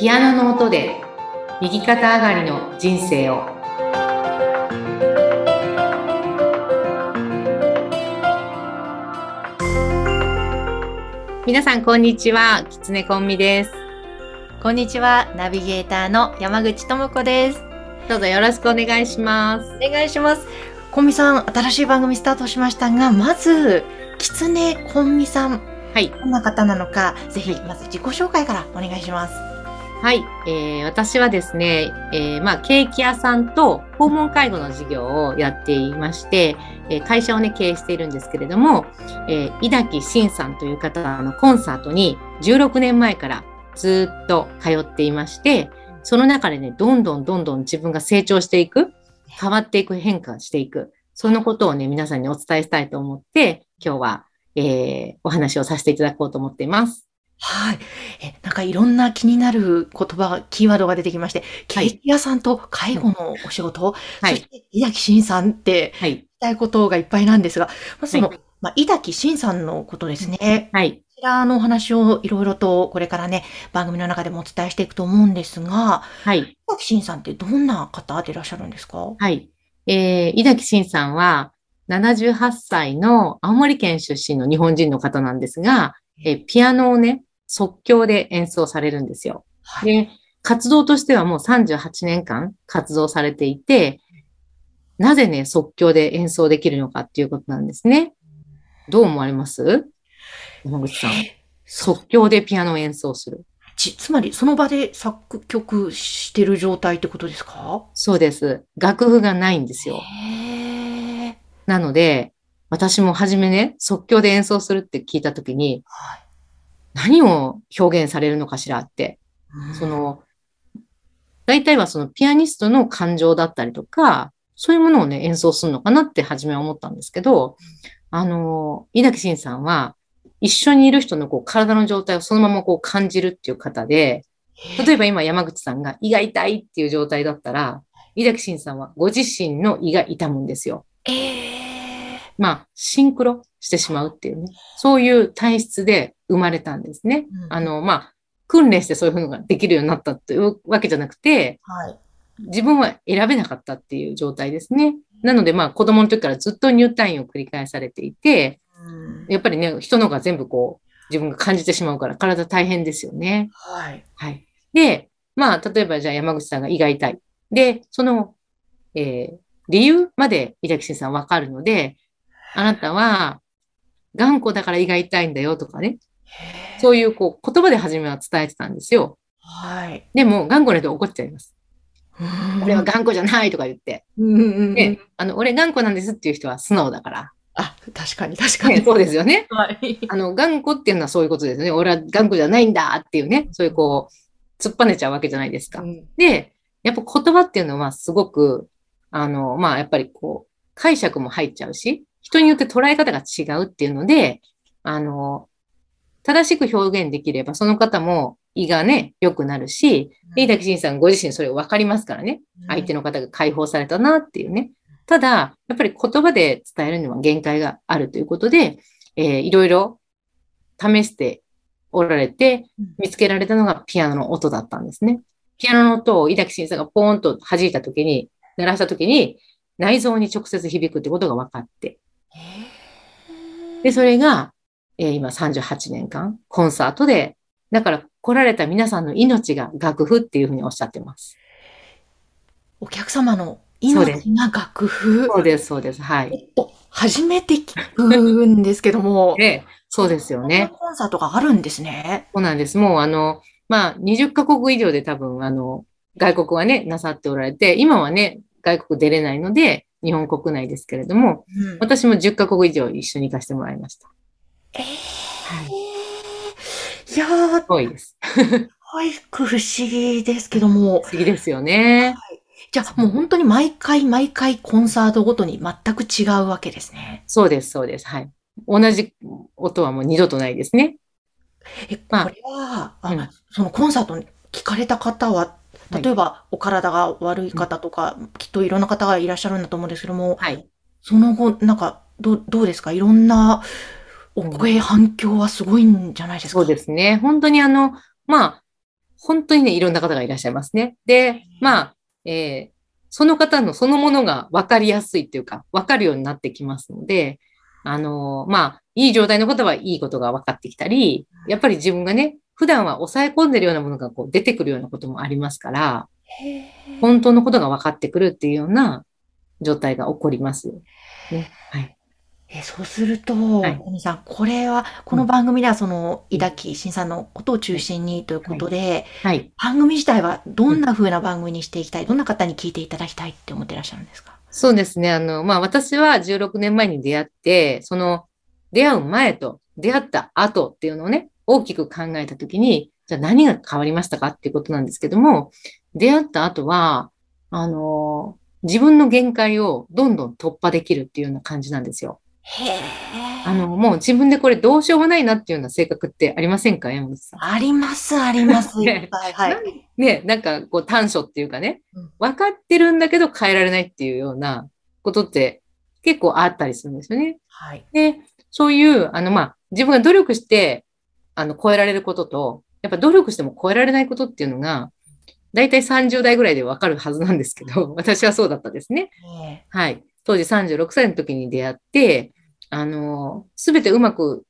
ピアノの音で右肩上がりの人生を。皆さんこんにちは。きつねコンミです。こんにちは、ナビゲーターの山口智子です。どうぞよろしくお願いします。お願いします。コンミさん、新しい番組スタートしましたが、まず、きつねコンミさん、はい。どんな方なのか、ぜひ、まず自己紹介からお願いします。はい、えー私はですね、えーまあ、ケーキ屋さんと訪問介護の事業をやっていまして、えー会社をね、経営しているんですけれども、えー、井崎慎さんという方のコンサートに16年前からずっと通っていまして、その中でね、どんどんどんどん自分が成長していく、変わっていく、変化していく、そのことをね、皆さんにお伝えしたいと思って、今日は、えお話をさせていただこうと思っています。はい。え、かいろんな気になる言葉、キーワードが出てきまして、ケはいーキ屋さんと介護のお仕事、はいそして、井崎慎さんってはい。聞きたいことがいっぱいなんですが、まずその、はまあ、井崎慎さんのことですね。はい。こちらのお話をいろいろとこれからね、番組の中でもお伝えしていくと思うんですが、はい。井崎慎さんってどんな方でいらっしゃるんですか？はい。えー、井崎慎さんは、78歳の青森県出身の日本人の方なんですが、えーピアノをね、即興で演奏されるんですよ。はい。で、活動としてはもう38年間活動されていて、なぜね、即興で演奏できるのかっていうことなんですね。どう思われます？山口さん。即興でピアノを演奏する。ち、つまりその場で作曲してる状態ってことですか？そうです。楽譜がないんですよ。なので、私も初めね、即興で演奏するって聞いたときに、はい。何を表現されるのかしらって、その、大体はそのピアニストの感情だったりとか、そういうものをね、演奏するのかなって初めは思ったんですけど、あの、井崎慎さんは、一緒にいる人のこう体の状態をそのままこう感じるっていう方で、例えば今山口さんが胃が痛いっていう状態だったら、井崎慎さんはご自身の胃が痛むんですよ。えー。まあ、シンクロしてしまうっていうね、そういう体質で生まれたんですね。うんあの、まあ、訓練してそういうふうのができるようになったというわけじゃなくて、はい。自分は選べなかったっていう状態ですね。なので、まあ、子供の時からずっと入退院を繰り返されていて、うんやっぱりね、人のが全部こう、自分が感じてしまうから体大変ですよね。はい。はい。で、まあ、例えばじゃあ山口さんが胃が痛い。で、その、えー理由まで井崎慎さんわかるので、あなたは頑固だから胃が痛いんだよとかね。そういうこう言葉で初めは伝えてたんですよ。はい。でも頑固な人怒っちゃいます。うん俺は頑固じゃないとか言って。うんうんうんで、あの、俺頑固なんですっていう人は素直だから。あ、確かに確かねに。そうですよね。はい。あの、頑固っていうのはそういうことですよね。俺は頑固じゃないんだっていうね。そういうこう、突っぱねちゃうわけじゃないですか。うんで、やっぱ言葉っていうのはすごく、あの、まあ、やっぱりこう、解釈も入っちゃうし、人によって捉え方が違うっていうので、あの、正しく表現できれば、その方も胃がね、良くなるし、で井崎慎さんご自身それ分かりますからね。相手の方が解放されたなっていうね。ただ、やっぱり言葉で伝えるには限界があるということで、えーいろいろ試しておられて、見つけられたのがピアノの音だったんですね。ピアノの音を井崎慎さんがポーンと弾いたときに、鳴らしたときに、内臓に直接響くってことが分かって。で、それが、えー今38年間、コンサートで、だから来られた皆さんの命が楽譜っていうふうにおっしゃってます。お客様の命が楽譜。そうです、そうです。はい。えっと、初めて聞くんですけども。で、そうですよね。コンサートがあるんですね。そうなんです。もうあの、まあ、20カ国以上で多分、あの、外国はね、なさっておられて、今はね、外国出れないので、日本国内ですけれども、うん私も10カ国以上一緒に行かせてもらいました。えはい。ー、いやー、すごいです。保育不思議ですけども。不思議ですよね。じゃあもう本当に毎回毎回コンサートごとに全く違うわけですね。そうです、そうです。はい。同じ音はもう二度とないですね。え、こまあれは、あうんそのコンサートに聞かれた方は、はい例えばお体が悪い方とか、きっといろんな方がいらっしゃるんだと思うんですけども、はい。その後、なんか、どう、どうですか？いろんなお声、反響はすごいんじゃないですか？そうですね。本当にあの、まあ、本当にね、いろんな方がいらっしゃいますね。で、まあ、えーその方のそのものが分かりやすいっていうか、分かるようになってきますので、あのーまあ、いい状態の方はいいことが分かってきたり、やっぱり自分がね、普段は抑え込んでるようなものがこう出てくるようなこともありますから、本当のことが分かってくるっていうような状態が起こります。ね。はい。えそうすると、い小西さん、これは、この番組ではその、井崎慎さんのことを中心にということで、はい。番組自体はどんな風な番組にしていきたい、どんな方に聞いていただきたいって思ってらっしゃるんですか？そうですね。あの、まあ、私は16年前に出会って、その、出会う前と出会った後っていうのをね、大きく考えたときに、じゃあ何が変わりましたかっていうことなんですけども、出会った後は、あの、自分の限界をどんどん突破できるっていうような感じなんですよ。へえ。あの、もう自分でこれどうしようもないなっていうような性格ってありませんか？山本さん。あります、あります。いねっぱい。はい。ね、なんかこう短所っていうかねうん、分かってるんだけど変えられないっていうようなことって結構あったりするんですよね。はい。で、そういう、あの、まあ、自分が努力して、あの、超えられることと、やっぱ努力しても超えられないことっていうのが、だいたい30代ぐらいでわかるはずなんですけど、私はそうだったですね。ねはい。当時36歳の時に出会って、あの、すべてうまく、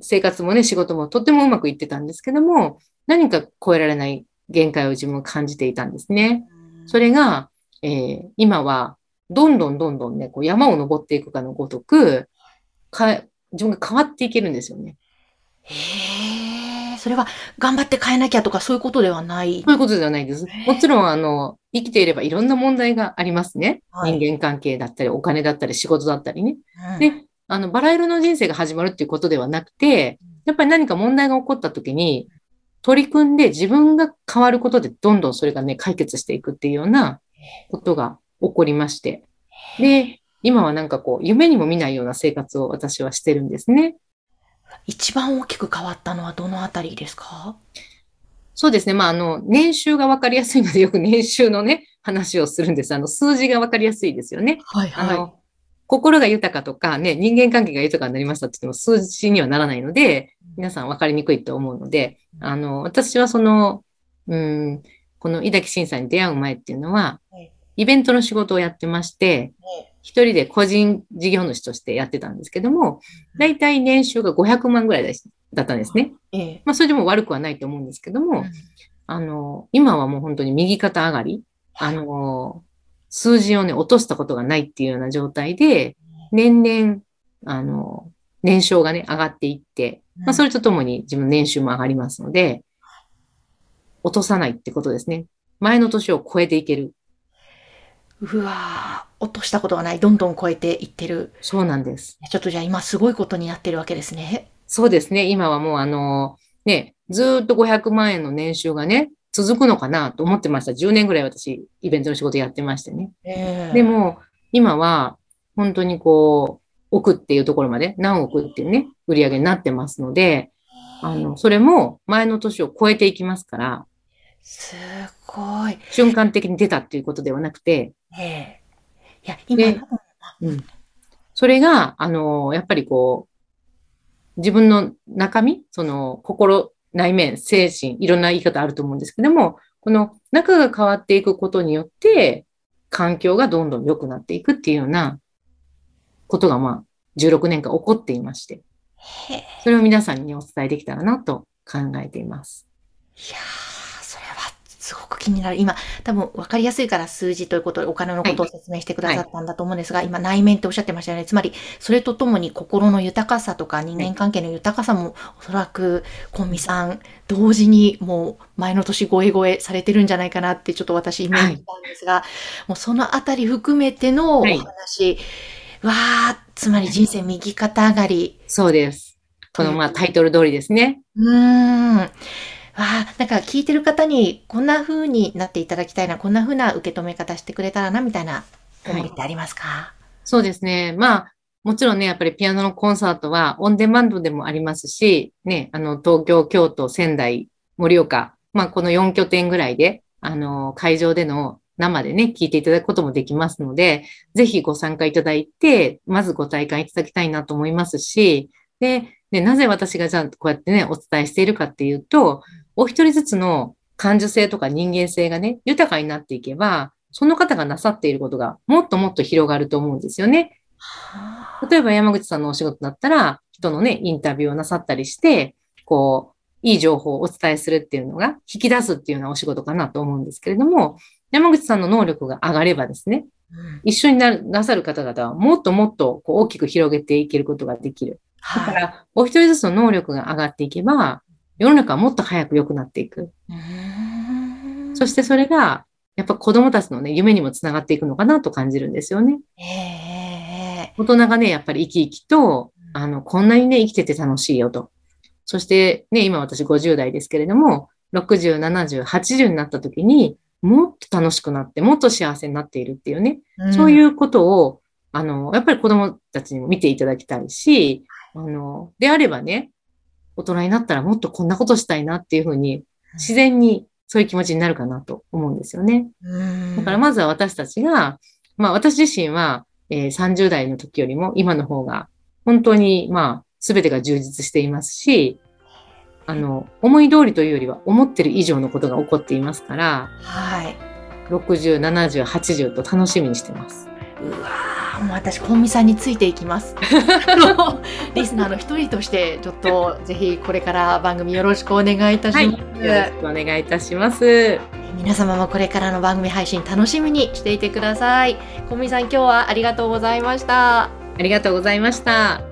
生活もね、仕事もとってもうまくいってたんですけども、何か超えられない限界を自分は感じていたんですね。それが、えー今は、どんどんどんどんね、こう山を登っていくかのごとく、か、自分が変わっていけるんですよね。へえ。それは、頑張って変えなきゃとかそういうことではない？そういうことではないです。もちろん、あの、生きていればいろんな問題がありますね。はい人間関係だったり、お金だったり、仕事だったりね。うんで、あの、バラ色の人生が始まるっていうことではなくて、やっぱり何か問題が起こった時に、取り組んで自分が変わることでどんどんそれがね、解決していくっていうようなことが起こりまして。で、今はなんかこう、夢にも見ないような生活を私はしてるんですね。一番大きく変わったのはどのあたりですか？そうですね。まあ、あの、年収がわかりやすいので、よく年収のね、話をするんです。あの、数字がわかりやすいですよね。はいあの、心が豊かとかね、人間関係が豊かになりましたって言っても数字にはならないので、皆さん分かりにくいと思うので、あの、私はその、うん、この井崎慎さんに出会う前っていうのははい、イベントの仕事をやってまして、一人で個人事業主としてやってたんですけども、だいたい年収が500万ぐらいだったんですね。ええ。まあ、それでも悪くはないと思うんですけども、うんあの、今はもう本当に右肩上がり、あの、数字をね、落としたことがないっていうような状態で、年々、あの、年商がね、上がっていって、まあ、それとともに自分の年収も上がりますので、落とさないってことですね。前の年を超えていける。うわー落としたことがない。どんどん超えていってる。そうなんです。ちょっとじゃあ今すごいことになってるわけですね。そうですね。今はもうあの、ね、ずーっと500万円の年収がね、続くのかなと思ってました。10年ぐらい私、イベントの仕事やってましてね。ええで、も、今は、本当にこう、億っていうところまで、何億っていうね、売り上げになってますので、あの、それも前の年を超えていきますから、すごい。瞬間的に出たっていうことではなくて、ええいや、今、でうん。それが、あの、やっぱりこう、自分の中身、その、心、内面、精神、いろんな言い方あると思うんですけども、この中が変わっていくことによって、環境がどんどん良くなっていくっていうようなことが、まあ、16年間起こっていまして、それを皆さんにお伝えできたらなと考えています。いやー、すごく気になる。今、多分分かりやすいから数字ということでお金のことを説明してくださったんだと思うんですが、今内面っておっしゃってましたよね。つまり、それとともに心の豊かさとか人間関係の豊かさも、おそらく、コンミさん、同時にもう前の年超え超えされてるんじゃないかなってちょっと私イメージしたんですが、もうそのあたり含めてのおはい話、わー、つまり人生右肩上がり、そうです。この、まあ、タイトル通りですね。うーん。わあ、なんか聞いてる方にこんな風になっていただきたいな、こんな風な受け止め方してくれたらな、みたいな思いってありますか、そうですね。まあ、もちろんね、やっぱりピアノのコンサートはオンデマンドでもありますし、ね、あの、東京、京都、仙台、盛岡、まあ、この4拠点ぐらいで、あの、会場での生でね、聞いていただくこともできますので、ぜひご参加いただいて、まずご体感いただきたいなと思いますし、で、でなぜ私がじゃあこうやってね、お伝えしているかっていうと、お一人ずつの感受性とか人間性がね、豊かになっていけば、その方がなさっていることがもっともっと広がると思うんですよね。例えば山口さんのお仕事だったら、人のね、インタビューをなさったりして、こう、いい情報をお伝えするっていうのが引き出すっていうようなお仕事かなと思うんですけれども、山口さんの能力が上がればですね、一緒にななさる方々はもっともっとこう大きく広げていけることができる。だから、お一人ずつの能力が上がっていけば、世の中はもっと早く良くなっていく。そしてそれが、やっぱ子供たちのね、夢にもつながっていくのかなと感じるんですよね。大人がね、やっぱり生き生きと、あの、こんなにね、生きてて楽しいよと。そしてね、今私50代ですけれども、60、70、80になった時に、もっと楽しくなって、もっと幸せになっているっていうね、うん、そういうことを、あの、やっぱり子供たちにも見ていただきたいし、あの、であればね、大人になったらもっとこんなことしたいなっていうふうに、自然にそういう気持ちになるかなと思うんですよね。だからまずは私たちが、まあ私自身は、えー、30代の時よりも今の方が本当にまあ全てが充実していますし、あの、思い通りというよりは思ってる以上のことが起こっていますから、はい。60、70、80と楽しみにしてます。うわもう私、コンミさんについていきます。リスナーの一人として、ちょっとぜひこれから番組よろしくお願いいたします。はい、よろしくお願いいたします。皆様もこれからの番組配信楽しみにしていてください。コンミさん、今日はありがとうございました。ありがとうございました。